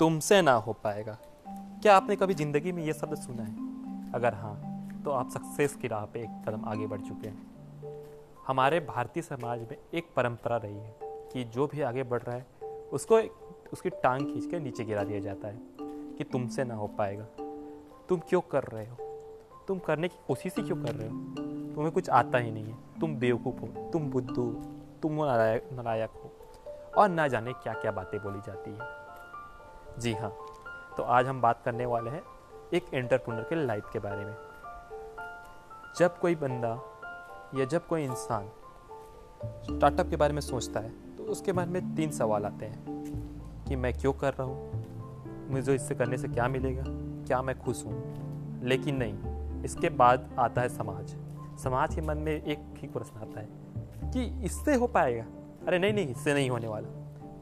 तुमसे ना हो पाएगा। क्या आपने कभी ज़िंदगी में ये शब्द सुना है? अगर हाँ तो आप सक्सेस की राह पे एक कदम आगे बढ़ चुके हैं। हमारे भारतीय समाज में एक परंपरा रही है कि जो भी आगे बढ़ रहा है, उसको उसकी टांग खींच के नीचे गिरा दिया जाता है कि तुमसे ना हो पाएगा। तुम क्यों कर रहे हो? तुम करने की कोशिश ही क्यों कर रहे हो? तुम्हें कुछ आता ही नहीं है। तुम बेवकूफ़ हो, तुम बुद्धू हो, तुम नारायक हो, और ना जाने क्या क्या बातें बोली जाती है। जी हाँ तो आज हम बात करने वाले हैं एक एंटरप्रेन्योर के लाइफ के बारे में। जब कोई बंदा या जब कोई इंसान स्टार्टअप के बारे में सोचता है तो उसके मन में तीन सवाल आते हैं कि मैं क्यों कर रहा हूँ? मुझे इससे करने से क्या मिलेगा? क्या मैं खुश हूँ? लेकिन नहीं, इसके बाद आता है समाज। समाज के मन में एक ठीक प्रश्न आता है कि इससे हो पाएगा? अरे नहीं नहीं, इससे नहीं होने वाला।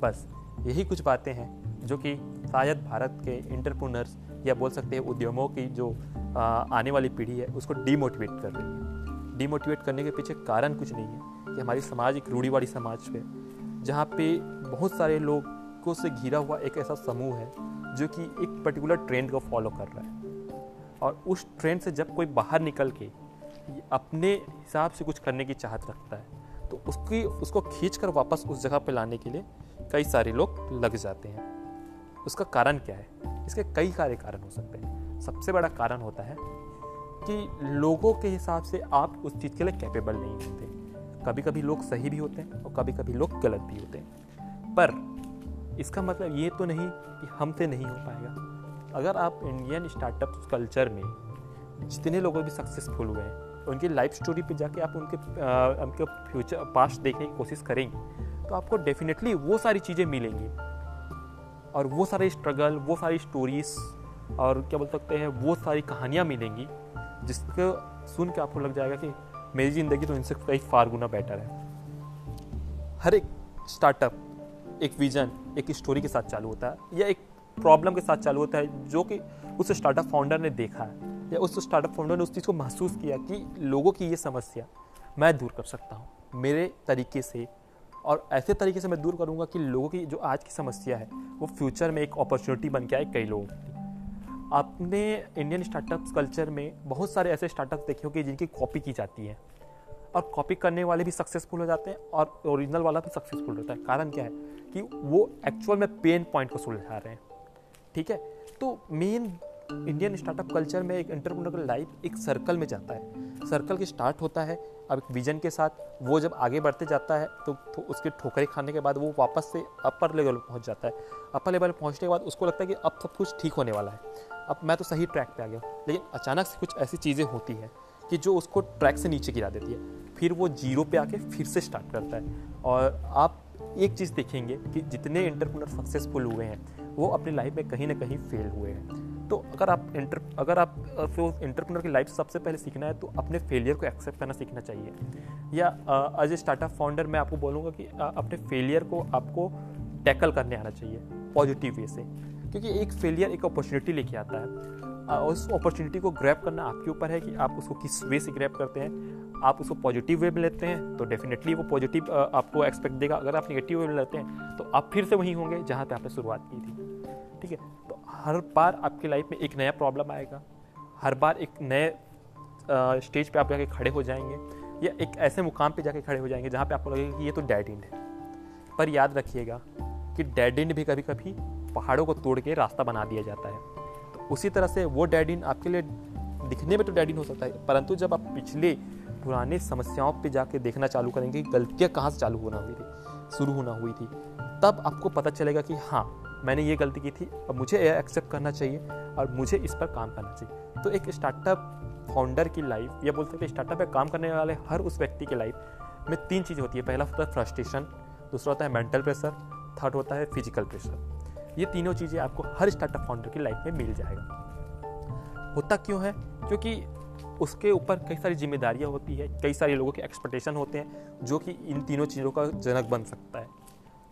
बस यही कुछ बातें हैं जो कि शायद भारत के इंटरप्रोनर्स या बोल सकते हैं उद्यमों की जो आने वाली पीढ़ी है, उसको डीमोटिवेट कर रही है। डीमोटिवेट करने के पीछे कारण कुछ नहीं है कि हमारी समाज एक रूढ़ीवाड़ी समाज है, जहाँ पे बहुत सारे लोगों से घिरा हुआ एक ऐसा समूह है, जो कि एक पर्टिकुलर ट्रेंड को फॉलो कर रहा है। और उस ट्रेंड से जब कोई बाहर निकल के अपने हिसाब से कुछ करने की चाहत रखता है तो उसकी, उसको खींच कर वापस उस जगह पे लाने के लिए कई सारे लोग लग जाते हैं। उसका कारण क्या है? इसके कई सारे कारण हो सकते हैं। सबसे बड़ा कारण होता है कि लोगों के हिसाब से आप उस चीज़ के लिए कैपेबल नहीं होते। कभी कभी लोग सही भी होते हैं और कभी कभी लोग गलत भी होते हैं। पर इसका मतलब ये तो नहीं कि हमसे नहीं हो पाएगा। अगर आप इंडियन स्टार्टअप कल्चर में जितने लोग भी सक्सेसफुल हुए हैं उनकी लाइफ स्टोरी पे जाके आप उनके आ, उनके फ्यूचर पास्ट देखने की कोशिश करेंगे तो आपको डेफिनेटली वो सारी चीज़ें मिलेंगी। और वो सारे स्ट्रगल वो सारी स्टोरीज और क्या बोल सकते हैं, वो सारी कहानियाँ मिलेंगी, जिसको सुन के आपको लग जाएगा कि मेरी ज़िंदगी तो इनसे कई फार गुना बेटर है। हर एक स्टार्टअप एक विजन एक स्टोरी के साथ चालू होता है, या एक प्रॉब्लम के साथ चालू होता है, जो कि उस स्टार्टअप फाउंडर ने देखा है, या उस स्टार्टअप फाउंडर ने उस चीज़ को महसूस किया कि लोगों की ये समस्या मैं दूर कर सकता हूँ, मेरे तरीके से और ऐसे तरीके से मैं दूर करूँगा कि लोगों की जो आज की समस्या है, वो फ्यूचर में एक अपॉर्चुनिटी बन के आए कई लोगों के लिए। आपने इंडियन स्टार्टअप कल्चर में बहुत सारे ऐसे स्टार्टअप देखे होंगे जिनकी कॉपी की जाती है। और कॉपी करने वाले भी सक्सेसफुल हो जाते हैं और ओरिजिनल वाला भी सक्सेसफुल होता है। कारण क्या है कि वो एक्चुअल में पेन पॉइंट को सुलझा रहे हैं। ठीक है? तो मेन इंडियन स्टार्टअप कल्चर में एक एंटरप्रेन्योर का लाइफ एक सर्कल में जाता है। सर्कल की स्टार्ट होता है अब एक विजन के साथ वो जब आगे बढ़ते जाता है तो, तो उसके ठोकरे खाने के बाद वो वापस से अपर लेवल पहुँच जाता है। अपर लेवल पहुँचने के बाद उसको लगता है कि अब सब कुछ ठीक होने वाला है। अब मैं तो सही ट्रैक पे आ गया लेकिन अचानक से कुछ ऐसी चीज़ें होती हैं कि जो उसको ट्रैक से नीचे गिरा देती है। फिर वो ज़ीरो पे आके फिर से स्टार्ट करता है। और आप एक चीज़ देखेंगे कि जितने एंटरप्रेन्योर सक्सेसफुल हुए हैं वो अपनी लाइफ में कहीं ना कहीं फेल हुए हैं। तो अगर आप इंटर अगर आप इंटरप्रेनर की लाइफ सबसे पहले सीखना है तो अपने फेलियर को एक्सेप्ट करना सीखना चाहिए। या एज ए स्टार्टअप फाउंडर मैं आपको बोलूँगा कि अपने फेलियर को आपको टैकल करने आना चाहिए पॉजिटिव वे से। क्योंकि एक फेलियर एक अपॉर्चुनिटी लेके आता है। उस अपॉर्चुनिटी को ग्रैप करना आपके ऊपर है कि आप उसको किस वे से ग्रैप करते हैं। आप उसको पॉजिटिव वे में लेते हैं तो डेफिनेटली वो पॉजिटिव आपको एक्सपेक्ट देगा। अगर आप नेगेटिव वे में लेते हैं तो आप फिर से वहीं होंगे जहाँ पे आपने शुरुआत की थी। ठीक है? तो हर बार आपकी लाइफ में एक नया प्रॉब्लम आएगा। हर बार एक नए स्टेज पे आप जाके खड़े हो जाएँगे या एक ऐसे मुकाम पे जाके खड़े हो जाएँगे जहाँ पे आपको लगेगा कि ये तो डेड एंड है। पर याद रखिएगा कि डेड एंड भी कभी कभी पहाड़ों को तोड़ के रास्ता बना दिया जाता है। तो उसी तरह से वो डेड एंड आपके लिए दिखने में तो डेड एंड हो सकता है, परंतु जब आप पिछले पुराने समस्याओं पे जाके देखना चालू करेंगे कि गलतियाँ कहाँ से चालू होना हुई थी, शुरू होना हुई थी, तब आपको पता चलेगा कि हाँ मैंने ये गलती की थी, अब मुझे एक्सेप्ट करना चाहिए और मुझे इस पर काम करना चाहिए। तो एक स्टार्टअप फाउंडर की लाइफ या बोल सकते स्टार्टअप में काम करने वाले हर उस व्यक्ति की लाइफ में तीन चीज़ होती है। पहला होता है फ्रस्ट्रेशन दूसरा होता है मेंटल प्रेशर थर्ड होता है फ़िज़िकल प्रेशर ये तीनों चीज़ें आपको हर स्टार्टअप फाउंडर की लाइफ में मिल जाएगा। होता क्यों है? क्योंकि उसके ऊपर कई सारी जिम्मेदारियाँ होती है, कई सारे लोगों के एक्सपेक्टेशन होते हैं, जो कि इन तीनों चीज़ों का जनक बन सकता है।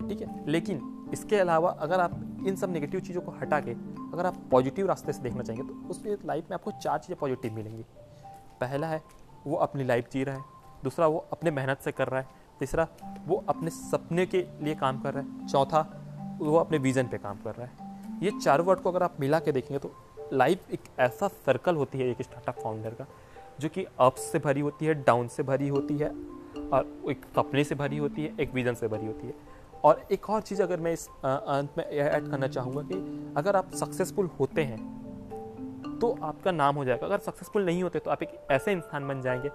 ठीक है? लेकिन इसके अलावा अगर आप इन सब नेगेटिव चीज़ों को हटा के अगर आप पॉजिटिव रास्ते से देखना चाहेंगे तो उसमें लाइफ में आपको चार चीज़ें पॉजिटिव मिलेंगी। पहला है, वो अपनी लाइफ जी रहा है। दूसरा, वो अपने मेहनत से कर रहा है। तीसरा, वो अपने सपने के लिए काम कर रहा है। चौथा, वो अपने विज़न पे काम कर रहा है। ये चारों वर्ड को अगर आप मिला के देखेंगे तो लाइफ एक ऐसा सर्कल होती है, एक स्टार्टअप फाउंडर का, जो कि अप्स से भरी होती है डाउन से भरी होती है, और एक सपने से भरी होती है, एक विजन से भरी होती है। और एक और चीज़ अगर मैं इस अंत में ऐड करना चाहूँगा कि अगर आप सक्सेसफुल होते हैं तो आपका नाम हो जाएगा। अगर सक्सेसफुल नहीं होते तो आप एक ऐसे इंसान बन जाएँगे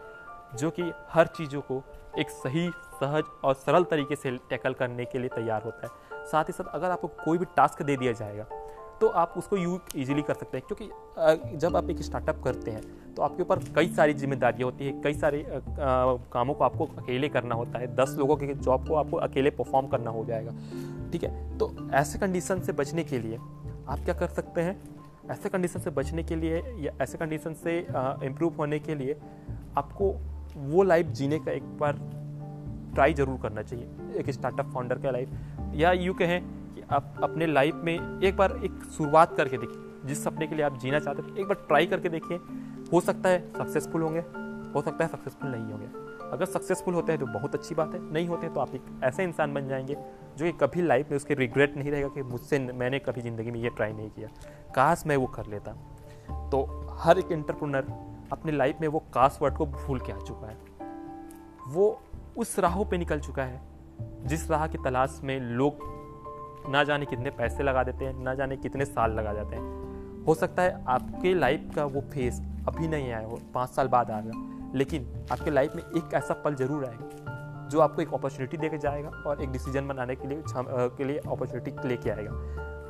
जो कि हर चीज़ों को एक सही, सहज और सरल तरीके से टैकल करने के लिए तैयार होता है। साथ ही साथ अगर आपको कोई भी टास्क दे दिया जाएगा तो आप उसको यू ईजिली कर सकते हैं। क्योंकि जब आप एक स्टार्टअप करते हैं तो आपके ऊपर कई सारी जिम्मेदारियाँ होती है, कई सारे कामों को आपको अकेले करना होता है, दस लोगों के जॉब को आपको अकेले परफॉर्म करना हो जाएगा। ठीक है? तो ऐसे कंडीशन से बचने के लिए आप क्या कर सकते हैं? ऐसे कंडीशन से बचने के लिए या ऐसे कंडीशन से इम्प्रूव होने के लिए आपको वो लाइफ जीने का एक बार ट्राई ज़रूर करना चाहिए। एक स्टार्टअप फाउंडर का लाइफ या यूँ कहें आप अपने लाइफ में एक बार एक शुरुआत करके देखिए। जिस सपने के लिए आप जीना चाहते हैं एक बार ट्राई करके देखिए। हो सकता है सक्सेसफुल होंगे, हो सकता है सक्सेसफुल नहीं होंगे। अगर सक्सेसफुल होते हैं तो बहुत अच्छी बात है, नहीं होते तो आप एक ऐसे इंसान बन जाएँगे जो कि कभी लाइफ में उसके रिग्रेट नहीं रहेगा कि मुझसे मैंने कभी ज़िंदगी में ये ट्राई नहीं किया। काश मैं वो कर लेता। तो हर एक इंटरप्रोनर अपने लाइफ में वो काश वर्ड को भूल के आ चुका है। वो उस राहों पे निकल चुका है, जिस राह की तलाश में लोग ना जाने कितने पैसे लगा देते हैं, ना जाने कितने साल लगा जाते हैं। हो सकता है आपके लाइफ का वो फेस अभी नहीं आया हो, पाँच साल बाद आएगा लेकिन आपके लाइफ में एक ऐसा पल ज़रूर आएगा, जो आपको एक अपॉर्चुनिटी दे के जाएगा और एक डिसीज़न बनाने के लिए के लिए अपॉर्चुनिटी लेके आएगा।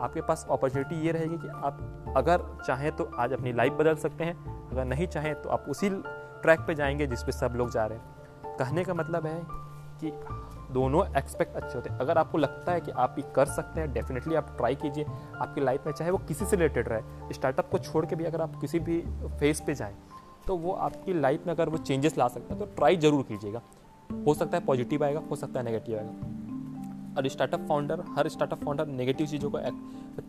आपके पास अपॉर्चुनिटी ये रहेगी कि आप अगर चाहें तो आज अपनी लाइफ बदल सकते हैं, अगर नहीं चाहें तो आप उसी ट्रैक पे जाएँगे जिस पे सब लोग जा रहे हैं। कहने का मतलब है कि दोनों एक्सपेक्ट अच्छे होते हैं। अगर आपको लगता है कि आप ये कर सकते हैं डेफिनेटली आप ट्राई कीजिए। आपकी लाइफ में चाहे वो किसी से रिलेटेड रहे स्टार्टअप को छोड़ के भी अगर आप किसी भी फ़ेज़ पे जाएँ तो वो आपकी लाइफ में अगर वो चेंजेस ला सकता है तो ट्राई ज़रूर कीजिएगा। हो सकता है पॉजिटिव आएगा, हो सकता है नेगेटिव आएगा। और स्टार्टअप फाउंडर हर स्टार्टअप फाउंडर नेगेटिव चीज़ों को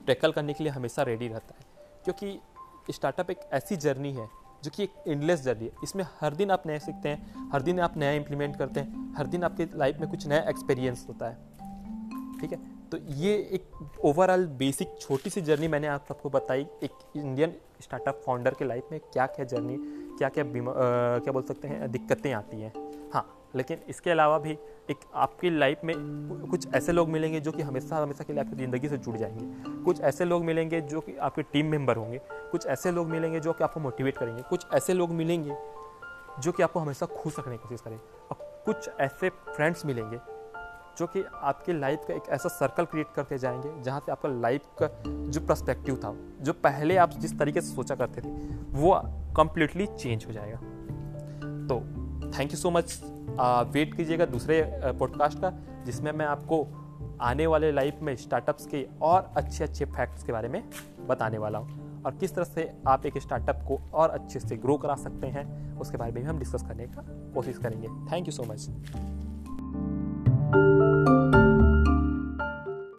टैकल करने के लिए हमेशा रेडी रहता है। क्योंकि स्टार्टअप एक ऐसी जर्नी है जो कि एक इंडलेस जर्नी है। इसमें हर दिन आप नया सीखते हैं, हर दिन आप नया इम्प्लीमेंट करते हैं, हर दिन आपके लाइफ में कुछ नया एक्सपीरियंस होता है। ठीक है? तो ये एक ओवरऑल बेसिक छोटी सी जर्नी मैंने आप सबको बताई, एक इंडियन स्टार्टअप फाउंडर के लाइफ में क्या क्या जर्नी क्या क्या क्या बोल सकते हैं, दिक्कतें आती हाँ। लेकिन इसके अलावा भी एक आपकी लाइफ में कुछ ऐसे लोग मिलेंगे जो कि हमेशा हमेशा के लिए आपकी ज़िंदगी से जुड़ जाएँगे। कुछ ऐसे लोग मिलेंगे जो कि आपके टीम मेंबर होंगे। कुछ ऐसे लोग मिलेंगे जो कि आपको मोटिवेट करेंगे। कुछ ऐसे लोग मिलेंगे जो कि आपको हमेशा खुश रखने की कोशिश करें और कुछ ऐसे फ्रेंड्स मिलेंगे जो कि आपके लाइफ का एक ऐसा सर्कल क्रिएट करते जाएँगे जहाँ से आपका लाइफ का जो प्रस्पेक्टिव था, जो पहले आप जिस तरीके से सोचा करते थे, वो कम्प्लीटली चेंज हो जाएगा। तो thank you so much wait कीजिएगा दूसरे पॉडकास्ट का, जिसमें मैं आपको आने वाले लाइफ में स्टार्टअप्स के और अच्छे अच्छे फैक्ट्स के बारे में बताने वाला हूँ। और किस तरह से आप एक स्टार्टअप को और अच्छे से ग्रो करा सकते हैं, उसके बारे में भी हम डिस्कस करने का कोशिश करेंगे। Thank you so much